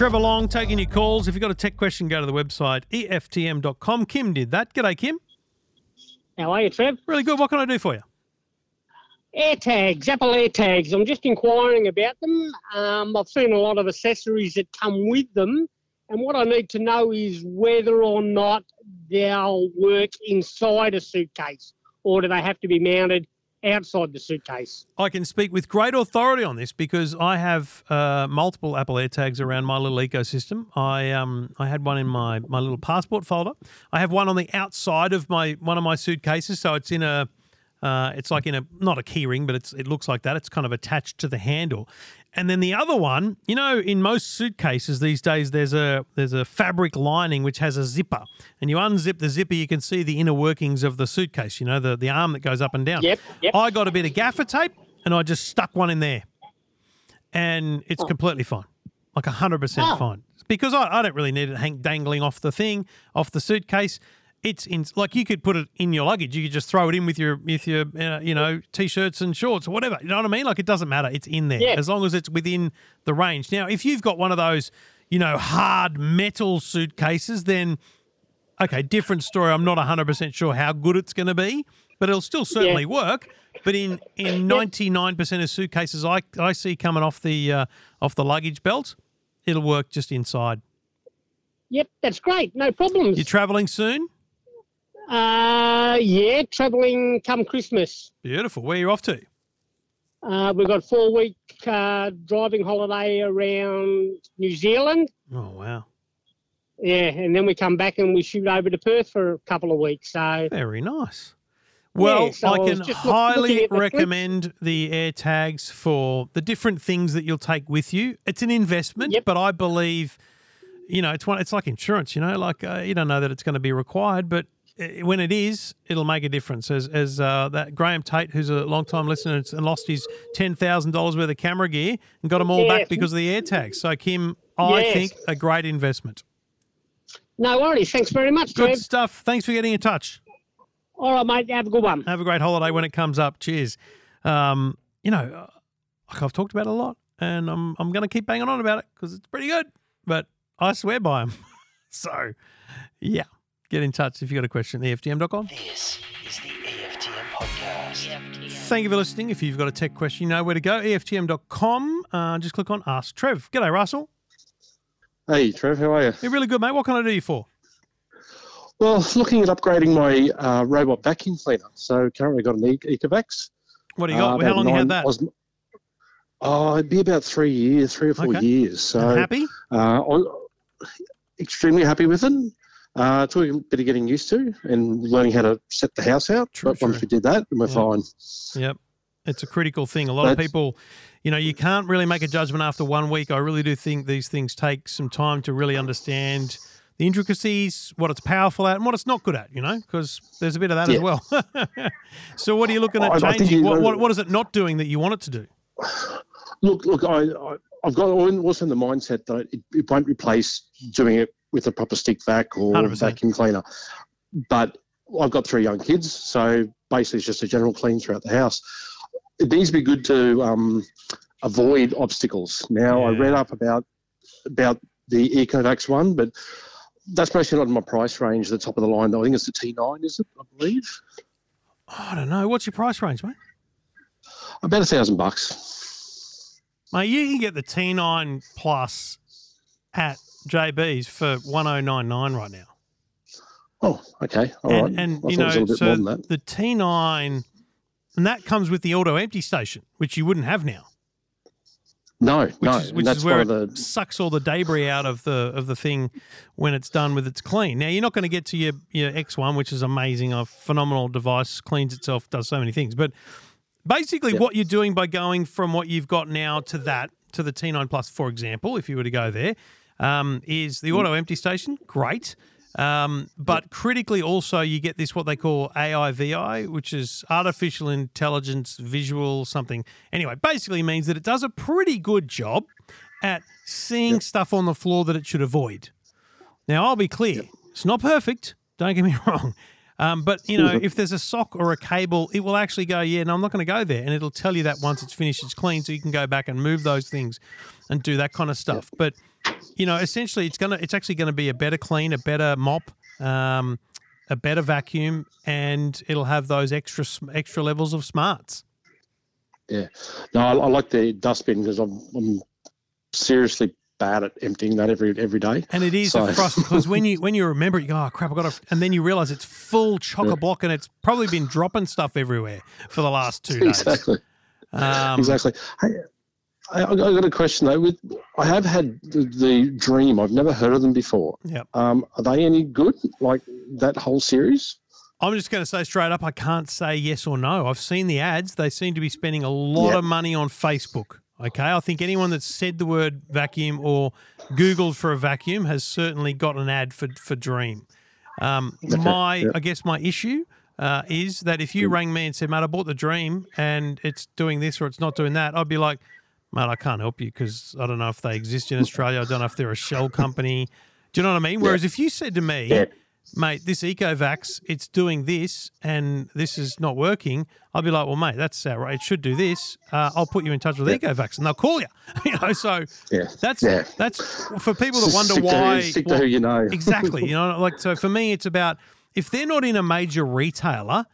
Speaker 3: Trevor Long taking your calls. If you've got a tech question, go to the website EFTM.com. Kim did that. G'day, Kim.
Speaker 7: How are you, Trev?
Speaker 3: Really good. What can I do for you?
Speaker 7: Air tags, Apple Air tags. I'm just inquiring about them. Um, I've seen a lot of accessories that come with them, and what I need to know is whether or not they'll work inside a suitcase, or do they have to be mounted outside the suitcase?
Speaker 3: I can speak with great authority on this because I have uh, multiple Apple AirTags around my little ecosystem. I um I had one in my my little passport folder. I have one on the outside of my one of my suitcases, so it's in a uh, it's like in a not a key ring, but it's it looks like that. It's kind of attached to the handle. And then the other one, you know, in most suitcases these days, there's a there's a fabric lining which has a zipper, and you unzip the zipper, you can see the inner workings of the suitcase. You know, the the arm that goes up and down.
Speaker 7: Yep, yep.
Speaker 3: I got a bit of gaffer tape, and I just stuck one in there, and it's oh. completely fine, like hundred percent
Speaker 7: Oh.
Speaker 3: fine, because I, I don't really need it hang dangling off the thing, off the suitcase. It's in like you could put it in your luggage. You could just throw it in with your with your uh, you know t-shirts and shorts or whatever. You know what I mean? Like it doesn't matter. It's in there
Speaker 7: Yeah.
Speaker 3: as long as it's within the range. Now, if you've got one of those you know hard metal suitcases, then okay, different story. I'm not 100 percent sure how good it's going to be, but it'll still certainly work. But in in 99 percent of suitcases I I see coming off the uh, off the luggage belt, it'll work just inside.
Speaker 7: Yep, that's great. No problems.
Speaker 3: You're traveling soon.
Speaker 7: Uh, yeah, travelling come Christmas.
Speaker 3: Beautiful. Where are you off to?
Speaker 7: Uh, we've got a four week uh, driving holiday around New Zealand.
Speaker 3: Oh wow.
Speaker 7: Yeah, and then we come back and we shoot over to Perth for a couple of weeks. So
Speaker 3: Very nice. Well,
Speaker 7: Yeah, so
Speaker 3: I
Speaker 7: I
Speaker 3: can
Speaker 7: look- looking
Speaker 3: highly
Speaker 7: flips.
Speaker 3: recommend the air tags for the different things that you'll take with you. It's an investment,
Speaker 7: Yep.
Speaker 3: but I believe, you know, it's one. It's like insurance. You know, like uh, you don't know that it's going to be required, but when it is, it'll make a difference. As as uh, that Graham Tate, who's a long time listener and lost his ten thousand dollars worth of camera gear and got them all back because of the air tags. So Kim, I
Speaker 7: Yes.
Speaker 3: think a great investment.
Speaker 7: no worries. Thanks very much,
Speaker 3: Good stuff. Thanks for getting in touch.
Speaker 7: All right, mate. Have a good one.
Speaker 3: Have a great holiday when it comes up. Cheers. Um, you know, uh, I've talked about it a lot, and I'm I'm going to keep banging on about it because it's pretty good. But I swear by them. so, yeah, get in touch if you've got a question. E EFTM.com.
Speaker 2: This is the EFTM podcast.
Speaker 1: EFTM.
Speaker 3: Thank you for listening. If you've got a tech question, you know where to go. EFTM.com. Uh, just click on Ask Trev. G'day, Russell.
Speaker 8: Hey, Trev, how are you?
Speaker 3: You're really good, mate. What can I do you for?
Speaker 8: Well, looking at upgrading my uh, robot vacuum cleaner. So currently got an e- Ecovacs.
Speaker 3: What do you got?
Speaker 8: Uh,
Speaker 3: How
Speaker 8: about
Speaker 3: long you had that?
Speaker 8: Os- Oh, it'd be about three years, three or four
Speaker 3: Okay.
Speaker 8: years. So
Speaker 3: Happy?
Speaker 8: uh, extremely happy with it. Uh, took a bit of getting used to and learning how to set the house out.
Speaker 3: True,
Speaker 8: but once we did that, then we're
Speaker 3: Yeah.
Speaker 8: fine.
Speaker 3: Yep. It's a critical thing. A lot of people, you know, you can't really make a judgment after one week. I really do think these things take some time to really understand the intricacies, what it's powerful at, and what it's not good at, you know, because there's a bit of that as well. so, what are you looking at
Speaker 8: I- I think
Speaker 3: changing?
Speaker 8: you
Speaker 3: What, what, what is it not doing that you want it to do?
Speaker 8: Look, look, I, I, I've got also in the mindset that it, it won't replace doing it with a proper stick vac or
Speaker 3: 100%.
Speaker 8: vacuum cleaner. But I've got three young kids, so basically it's just a general clean throughout the house. It needs to be good to um, avoid obstacles. Now, I read up about about the Ecovacs one, but that's mostly not in my price range, the top of the line. Though, I think it's the T9, is it? I believe.
Speaker 3: I don't know. What's your price range, mate?
Speaker 8: About a thousand bucks.
Speaker 3: Mate, you can get the T9 Plus at JB's for 1099 right now.
Speaker 8: Oh, okay. All right.
Speaker 3: and and
Speaker 8: I
Speaker 3: you
Speaker 8: thought it was a
Speaker 3: know, so
Speaker 8: more than that.
Speaker 3: the T9, and that comes with the auto empty station, which you wouldn't have now.
Speaker 8: No,
Speaker 3: Which
Speaker 8: no.
Speaker 3: is which
Speaker 8: that's
Speaker 3: is where it
Speaker 8: the
Speaker 3: sucks all the debris out of the of the thing when it's done with its clean. Now you're not going to get to your your X1, which is amazing, a phenomenal device, cleans itself, does so many things. But basically,
Speaker 8: Yep.
Speaker 3: what you're doing by going from what you've got now to that to the T9 Plus, for example, if you were to go there, um, is the auto empty station. Great. Um, but critically, also, you get this what they call AIVI, which is artificial intelligence visual something. Anyway, basically means that it does a pretty good job at seeing stuff on the floor that it should avoid. Now, I'll be clear, it's not perfect. Don't get me wrong. Um, but you know, if there's a sock or a cable, it will actually go, yeah, no, I'm not going to go there, and it'll tell you that once it's finished, it's clean, so you can go back and move those things and do that kind of stuff. But you know, essentially, it's gonna, it's actually going to be a better clean, a better mop, um, a better vacuum, and it'll have those extra extra levels of smarts.
Speaker 8: yeah. No, I, I like the dustbin because I'm, I'm seriously bad at emptying that every every day.
Speaker 3: And it is
Speaker 8: So-
Speaker 3: a frust because when you when you remember it, you go, oh crap, I got to, and then you realize it's full chock a block, and it's probably been dropping stuff everywhere for the last two days.
Speaker 8: exactly,
Speaker 3: Um,
Speaker 8: exactly. Hey, I, I got a question though. With I have had the, the Dream. I've never heard of them before.
Speaker 3: Yep.
Speaker 8: Um, are they any good? Like that whole series?
Speaker 3: I'm just going to say straight up, I can't say yes or no. I've seen the ads; they seem to be spending a lot
Speaker 8: Yep.
Speaker 3: of money on Facebook. Okay, I think anyone that's said the word vacuum or Googled for a vacuum has certainly got an ad for for Dream. Um, my,
Speaker 8: yep.
Speaker 3: I guess, my issue uh, is that if you rang me and said, "Mate, I bought the Dream and it's doing this or it's not doing that," I'd be like, "Mate, I can't help you because I don't know if they exist in Australia. I don't know if they're a shell company." Do you know what I mean? Whereas if you said to me,
Speaker 8: Yeah.
Speaker 3: mate, this Ecovacs, it's doing this and this is not working, I'd be like, well, mate, that's right. It should do this. Uh, I'll put you in touch with Ecovacs and they'll call you. you know, so
Speaker 8: Yeah.
Speaker 3: that's
Speaker 8: Yeah.
Speaker 3: that's for people that wonder
Speaker 8: stick to who-
Speaker 3: why.
Speaker 8: to who you know.
Speaker 3: exactly. You know, like so for me, it's about if they're not in a major retailer,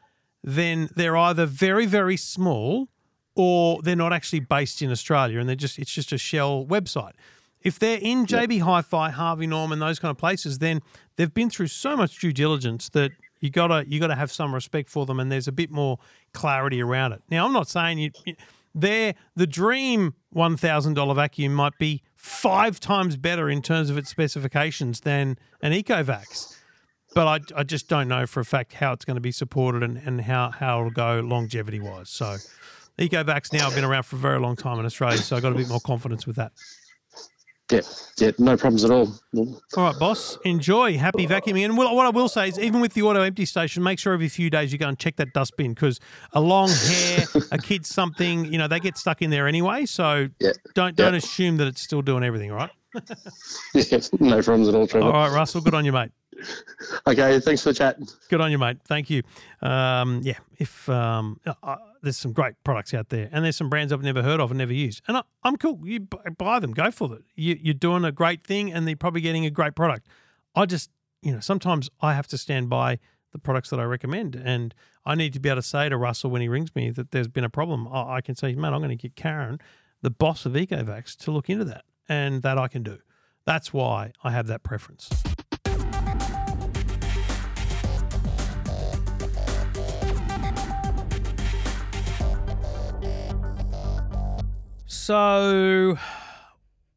Speaker 3: then they're either very very small or they're not actually based in Australia and they're just it's just a shell website. If they're in JB Hi-Fi, Harvey Norman, those kind of places, then they've been through so much due diligence that you gotta you gotta have some respect for them, and there's a bit more clarity around it. Now, I'm not saying you. you- There, the dream one thousand dollar vacuum might be five times better in terms of its specifications than an Ecovacs, but I, I just don't know for a fact how it's going to be supported and, and how how it'll go longevity wise. So, Ecovacs now have been around for a very long time in Australia, so I got a bit more confidence with that.
Speaker 8: Yeah, yeah, no problems at all.
Speaker 3: All right, boss. Enjoy. Happy vacuuming. And what I will say is, even with the auto empty station, make sure every few days you go and check that dustbin because a long hair, a kid, something, you know, they get stuck in there anyway. So
Speaker 8: Yeah,
Speaker 3: don't don't
Speaker 8: Yeah.
Speaker 3: assume that it's still doing everything. All right.
Speaker 8: yeah, no problems at all, Trevor.
Speaker 3: All right, Russell. Good on you, mate.
Speaker 8: Okay, thanks for the chat.
Speaker 3: Good on you, mate. Thank you. Um, yeah, if um, uh, there's some great products out there, and there's some brands I've never heard of and never used, and I, I'm cool. You buy them, go for it. You, you're doing a great thing, and they're probably getting a great product. I just, you know, sometimes I have to stand by the products that I recommend, and I need to be able to say to Russell when he rings me that there's been a problem. I, I can say, man, I'm going to get Karen, the boss of Ecovacs, to look into that, and that I can do. That's why I have that preference. So,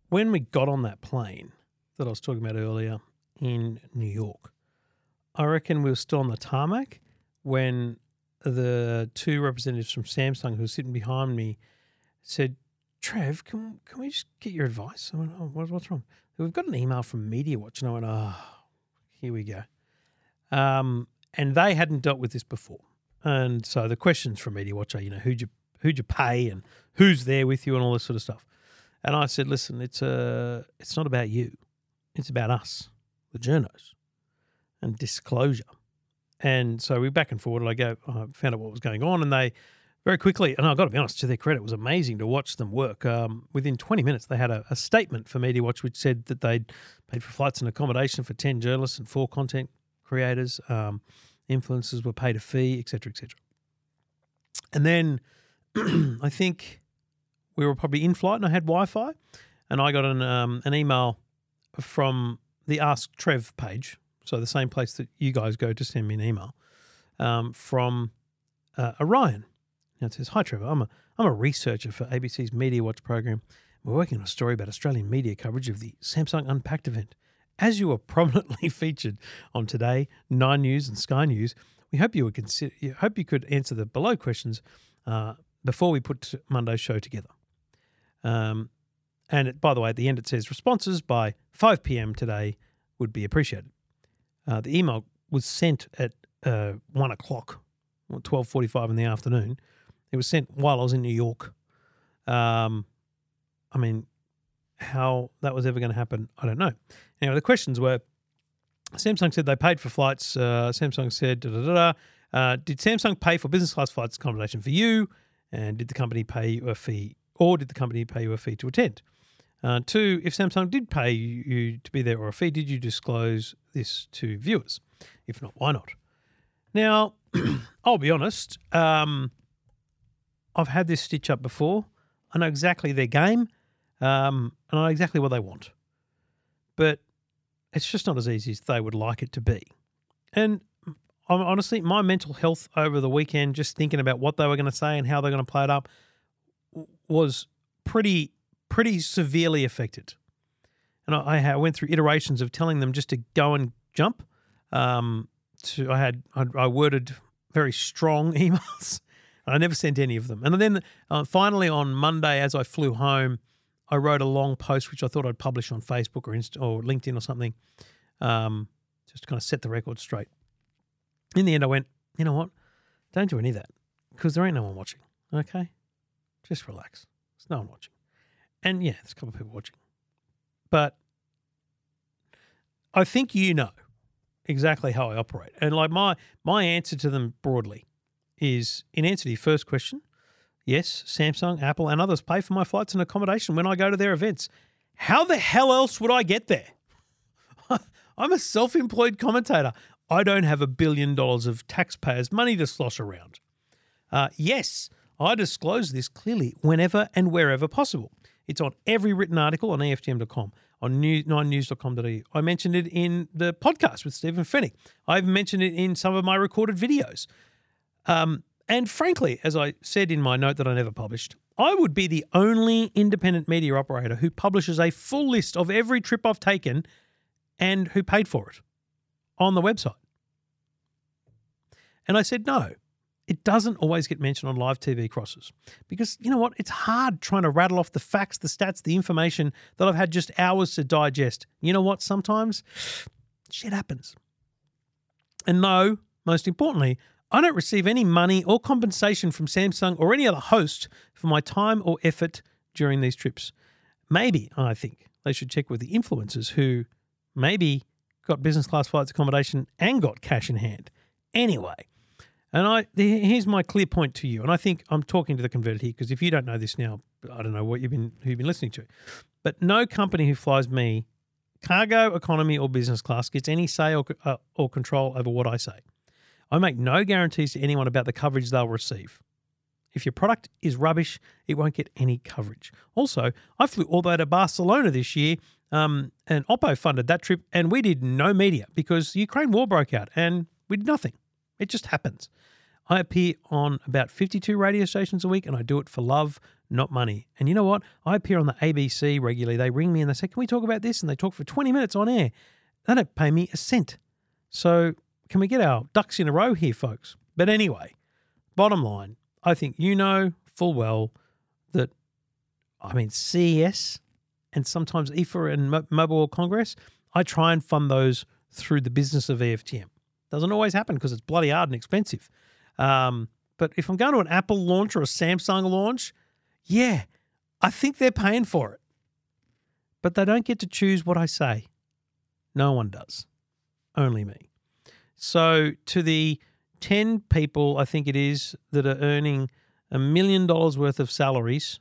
Speaker 3: when we got on that plane that I was talking about earlier in New York, I reckon we were still on the tarmac when the two representatives from Samsung who were sitting behind me said, Trev, can, can we just get your advice? I went, oh, what, what's wrong? We've got an email from Media Watch. And I went, oh, here we go. Um, and they hadn't dealt with this before. And so the questions from Media Watch are, you know, who'd you who'd you pay and who's there with you and all this sort of stuff. And I said, listen, it's a it's not about you. It's about us, the journos, and disclosure. And so we back and forward. And I go, I found out what was going on, and they very quickly. And I've got to be honest, to their credit, it was amazing to watch them work. Um, within 20 minutes, they had a, a statement for Media Watch which said that they'd paid for flights and accommodation for 10 journalists and four content creators. Um, influencers were paid a fee, et cetera, et cetera. And then I think we were probably in flight and I had Wi Fi. And I got an, um, an email from the Ask Trev page. So the same place that you guys go to send me an email um, from uh, Orion. Now it says, Hi, Trevor. I'm a, I'm a researcher for ABC's Media Watch program. We're working on a story about Australian media coverage of the Samsung Unpacked event. As you were prominently featured on Today, Nine News, and Sky News, we hope you would consider. Hope you could answer the below questions uh, before we put Monday's show together. Um, and it, by the way, at the end it says responses by 5 p.m. today would be appreciated. Uh, the email was sent at uh, one o'clock, twelve forty-five in the afternoon. It was sent while I was in New York. Um, I mean, how that was ever going to happen, I don't know. Anyway, the questions were: Samsung said they paid for flights. Uh, Samsung said, da, da, da. Uh, did Samsung pay for business class flights accommodation for you? And did the company pay you a fee, or did the company pay you a fee to attend? Uh, two, if Samsung did pay you to be there or a fee, did you disclose this to viewers? If not, why not? Now, I'll be honest. Um, I've had this stitch up before. I know exactly their game, um, and I know exactly what they want. But it's just not as easy as they would like it to be. And honestly, my mental health over the weekend, just thinking about what they were going to say and how they're going to play it up, was pretty pretty severely affected. And I, I went through iterations of telling them just to go and jump. Um, to I had I, I worded very strong emails. I never sent any of them. And then uh, finally on Monday, as I flew home, I wrote a long post which I thought I'd publish on Facebook or Insta or LinkedIn or something, um, just to kind of set the record straight. In the end, I went, you know what? Don't do any of that because there ain't no one watching. Okay, just relax. There's no one watching, and yeah, there's a couple of people watching, but I think you know exactly how I operate. And like my my answer to them broadly is in answer to your first question, yes, Samsung, Apple, and others pay for my flights and accommodation when I go to their events. How the hell else would I get there? I'm a self-employed commentator. I don't have a billion dollars of taxpayers' money to slosh around. Uh, yes, I disclose this clearly whenever and wherever possible. It's on every written article on EFTM.com, on new, 9news.com.au. I mentioned it in the podcast with Stephen Fenech. I've mentioned it in some of my recorded videos. Um, and frankly, as I said in my note that I never published, I would be the only independent media operator who publishes a full list of every trip I've taken and who paid for it on the website. And I said, no, it doesn't always get mentioned on live TV crosses because you know what? It's hard trying to rattle off the facts, the stats, the information that I've had just hours to digest. You know what? Sometimes shit happens. And no, most importantly, I don't receive any money or compensation from Samsung or any other host for my time or effort during these trips. Maybe, I think, they should check with the influencers who maybe got business class flights accommodation and got cash in hand. Anyway, and I here's my clear point to you, and I think I'm talking to the converted here because if you don't know this now, I don't know what you've been who you've been listening to. But no company who flies me cargo, economy, or business class gets any say or, uh, or control over what I say. I make no guarantees to anyone about the coverage they'll receive. If your product is rubbish, it won't get any coverage. Also, I flew all the way to Barcelona this year, um, and Oppo funded that trip, and we did no media because the Ukraine war broke out, and we did nothing. It just happens. I appear on about 52 radio stations a week, and I do it for love, not money. And you know what? I appear on the ABC regularly. They ring me and they say, Can we talk about this? And they talk for 20 minutes on air. They don't pay me a cent. So, can we get our ducks in a row here, folks? But anyway, bottom line, I think you know full well that, I mean, CES and sometimes IFA and Mo- Mobile World Congress, I try and fund those through the business of EFTM. Doesn't always happen because it's bloody hard and expensive. Um, but if I'm going to an Apple launch or a Samsung launch, yeah, I think they're paying for it. But they don't get to choose what I say. No one does. Only me. So to the 10 people, I think it is, that are earning a million dollars worth of salaries,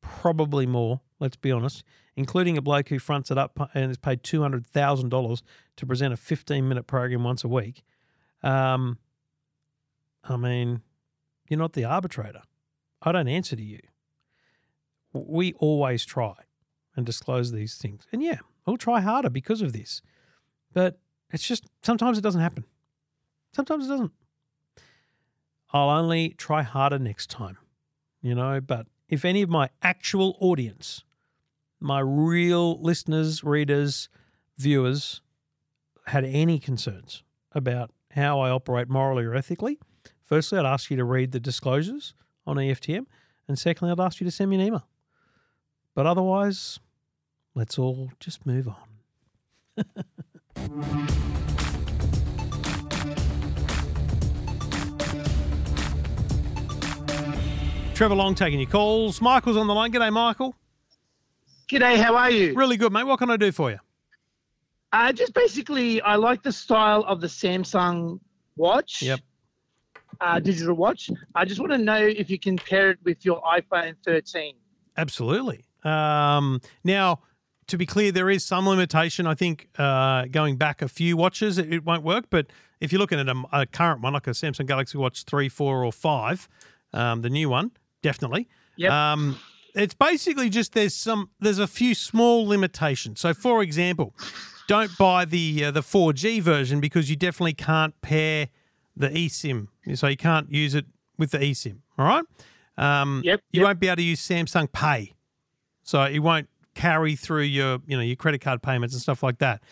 Speaker 3: probably more, let's be honest, including a bloke who fronts it up and is paid $200,000 to present a 15 minute program once a week. Um, I mean, you're not the arbitrator. I don't answer to you. We always try and disclose these things. And yeah, we'll try harder because of this. But it's just sometimes it doesn't happen. Sometimes it doesn't. I'll only try harder next time, you know. But if any of my actual audience, my real listeners, readers, viewers, had any concerns about how I operate morally or ethically, firstly, I'd ask you to read the disclosures on EFTM. And secondly, I'd ask you to send me an email. But otherwise, let's all just move on. Trevor Long taking your calls. Michael's on the line. G'day, Michael.
Speaker 9: G'day, how are you?
Speaker 3: Really good, mate. What can I do for you?
Speaker 9: Uh, just basically, I like the style of the Samsung watch.
Speaker 3: Yep.
Speaker 9: Uh, digital watch. I just want to know if you can pair it with your iPhone 13.
Speaker 3: Absolutely. Um, now, to be clear, there is some limitation. I think uh, going back a few watches, it, it won't work. But if you're looking at a, a current one, like a Samsung Galaxy Watch 3, 4, or 5, um, the new one, definitely.
Speaker 9: Yep.
Speaker 3: Um, it's basically just there's some there's a few small limitations. So, for example, don't buy the uh, the 4G version because you definitely can't pair the eSIM. So you can't use it with the eSIM. All right. Um,
Speaker 9: Yep,
Speaker 3: You
Speaker 9: yep.
Speaker 3: won't be able to use Samsung Pay, so it won't carry through your you know your credit card payments and stuff like that.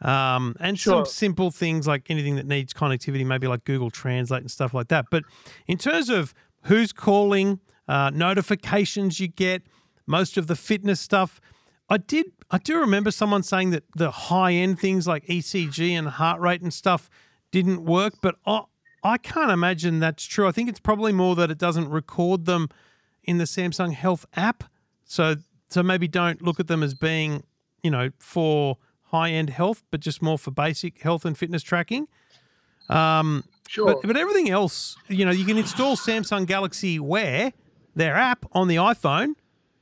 Speaker 3: Um, and some simple things like anything that needs connectivity, maybe like Google Translate and stuff like that. But in terms of who's calling, uh, notifications you get, most of the fitness stuff, I did I do remember someone saying that the high end things like ECG and heart rate and stuff didn't work, but I I can't imagine that's true. I think it's probably more that it doesn't record them in the Samsung Health app. So so maybe don't look at them as being, you know, for high end health, but just more for basic health and fitness tracking. Um,
Speaker 9: Sure.
Speaker 3: but, but everything else, you know, you can install Samsung Galaxy Wear, their app, on the iPhone,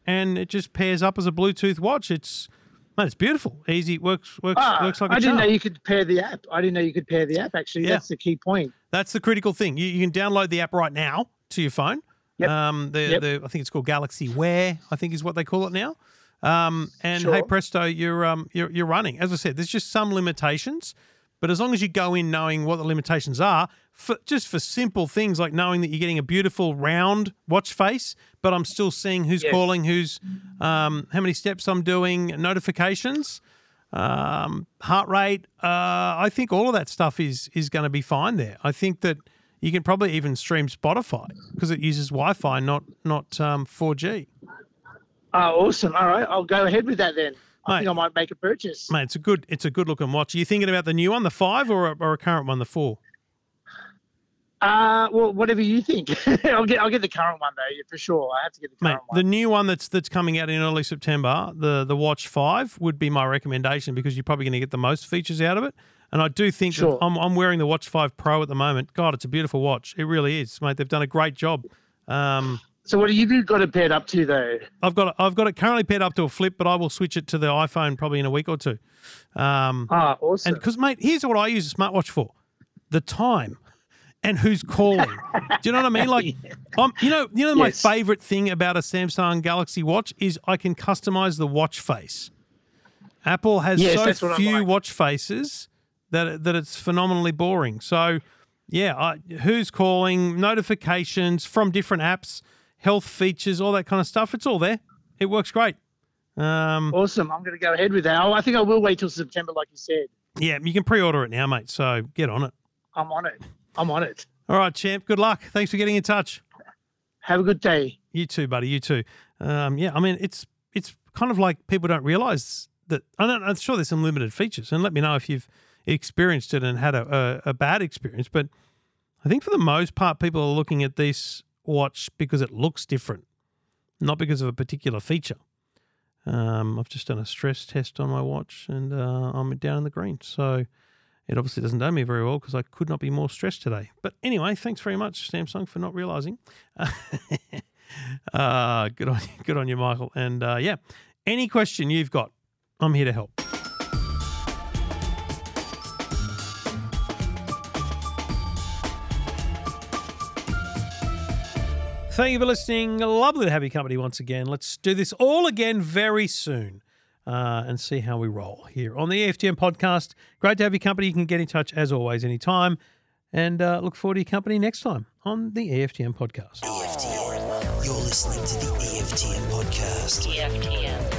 Speaker 3: and it just pairs up as a Bluetooth watch. It's man, it's beautiful, easy, works works
Speaker 9: Ah,
Speaker 3: works like a
Speaker 9: I didn't
Speaker 3: charm.
Speaker 9: know you could pair the app. I didn't know you could pair the app. Actually,
Speaker 3: Yeah.
Speaker 9: that's the key point.
Speaker 3: That's the critical thing. You, you can download the app right now to your phone.
Speaker 9: Yep.
Speaker 3: Um, the,
Speaker 9: Yep.
Speaker 3: the I think it's called Galaxy Wear. I think is what they call it now. Um, and hey presto, you're um you're you're running. As I said, there's just some limitations, but as long as you go in knowing what the limitations are, for just for simple things like knowing that you're getting a beautiful round watch face, but I'm still seeing who's
Speaker 9: Yes.
Speaker 3: calling, who's um, how many steps I'm doing, notifications um, heart rate. Uh, I think all of that stuff is is going to be fine there. I think that you can probably even stream Spotify because it uses Wi-Fi, not not um, 4G.
Speaker 9: Oh, awesome. All right, I'll go ahead with that then. I think I might make a purchase.
Speaker 3: Mate, it's a good it's a good looking watch. Are you thinking about the new one, the five, or a, or a current one, the four?
Speaker 9: Uh, well, whatever you think. I'll get I'll get the current one though, for sure. I have to get the
Speaker 3: Mate,
Speaker 9: one.
Speaker 3: the new one that's that's coming out in early September, the the Watch Five would be my recommendation because you're probably going to get the most features out of it. And I do think
Speaker 9: Sure.
Speaker 3: that I'm, I'm wearing the Watch Five Pro at the moment. God, it's a beautiful watch. It really is, mate. They've done a great job. Um,
Speaker 9: So what do you got it paired up to though?
Speaker 3: I've got it, I've got it currently paired up to a flip, but I will switch it to the iPhone probably in a week or two. Um,
Speaker 9: Ah, awesome.
Speaker 3: and because mate, here's what I use a smartwatch for: the time and who's calling. Do you know what I mean? Like, um, you know, you know, my
Speaker 9: Yes.
Speaker 3: favorite thing about a Samsung Galaxy Watch is I can customize the watch face. Apple has
Speaker 9: Yes,
Speaker 3: so few
Speaker 9: like.
Speaker 3: watch faces that that it's phenomenally boring. So, yeah, I, who's calling, notifications from different apps, health features, all that kind of stuff. It's all there. It works great. Um,
Speaker 9: awesome. I'm going to go ahead with that. Oh, I think I will wait till September, like you said.
Speaker 3: yeah, you can pre-order it now, mate. So get on it.
Speaker 9: I'm on it. I'm on it.
Speaker 3: All right, champ. Good luck. Thanks for getting in touch.
Speaker 9: Have a good day.
Speaker 3: You too, buddy. You too. Um, yeah, I mean, it's it's kind of like people don't realize that. I don't, I'm sure there's some limited features, and let me know if you've experienced it and had a, a, a bad experience. But I think for the most part, people are looking at this watch because it looks different, not because of a particular feature. Um, I've just done a stress test on my watch, and uh, I'm down in the green. So it obviously doesn't know me very well because I could not be more stressed today. But anyway, thanks very much, Samsung, for not realizing. uh, good on you, good on you, Michael. And uh, yeah, any question you've got, I'm here to help. Thank you for listening. Lovely to have your company once again. Let's do this all again very soon uh, and see how we roll here on the EFTM podcast. Great to have your company. You can get in touch as always anytime. And uh, look forward to your company next time on the EFTM podcast.
Speaker 2: EFTM. You're listening to the EFTM podcast.
Speaker 1: EFTM.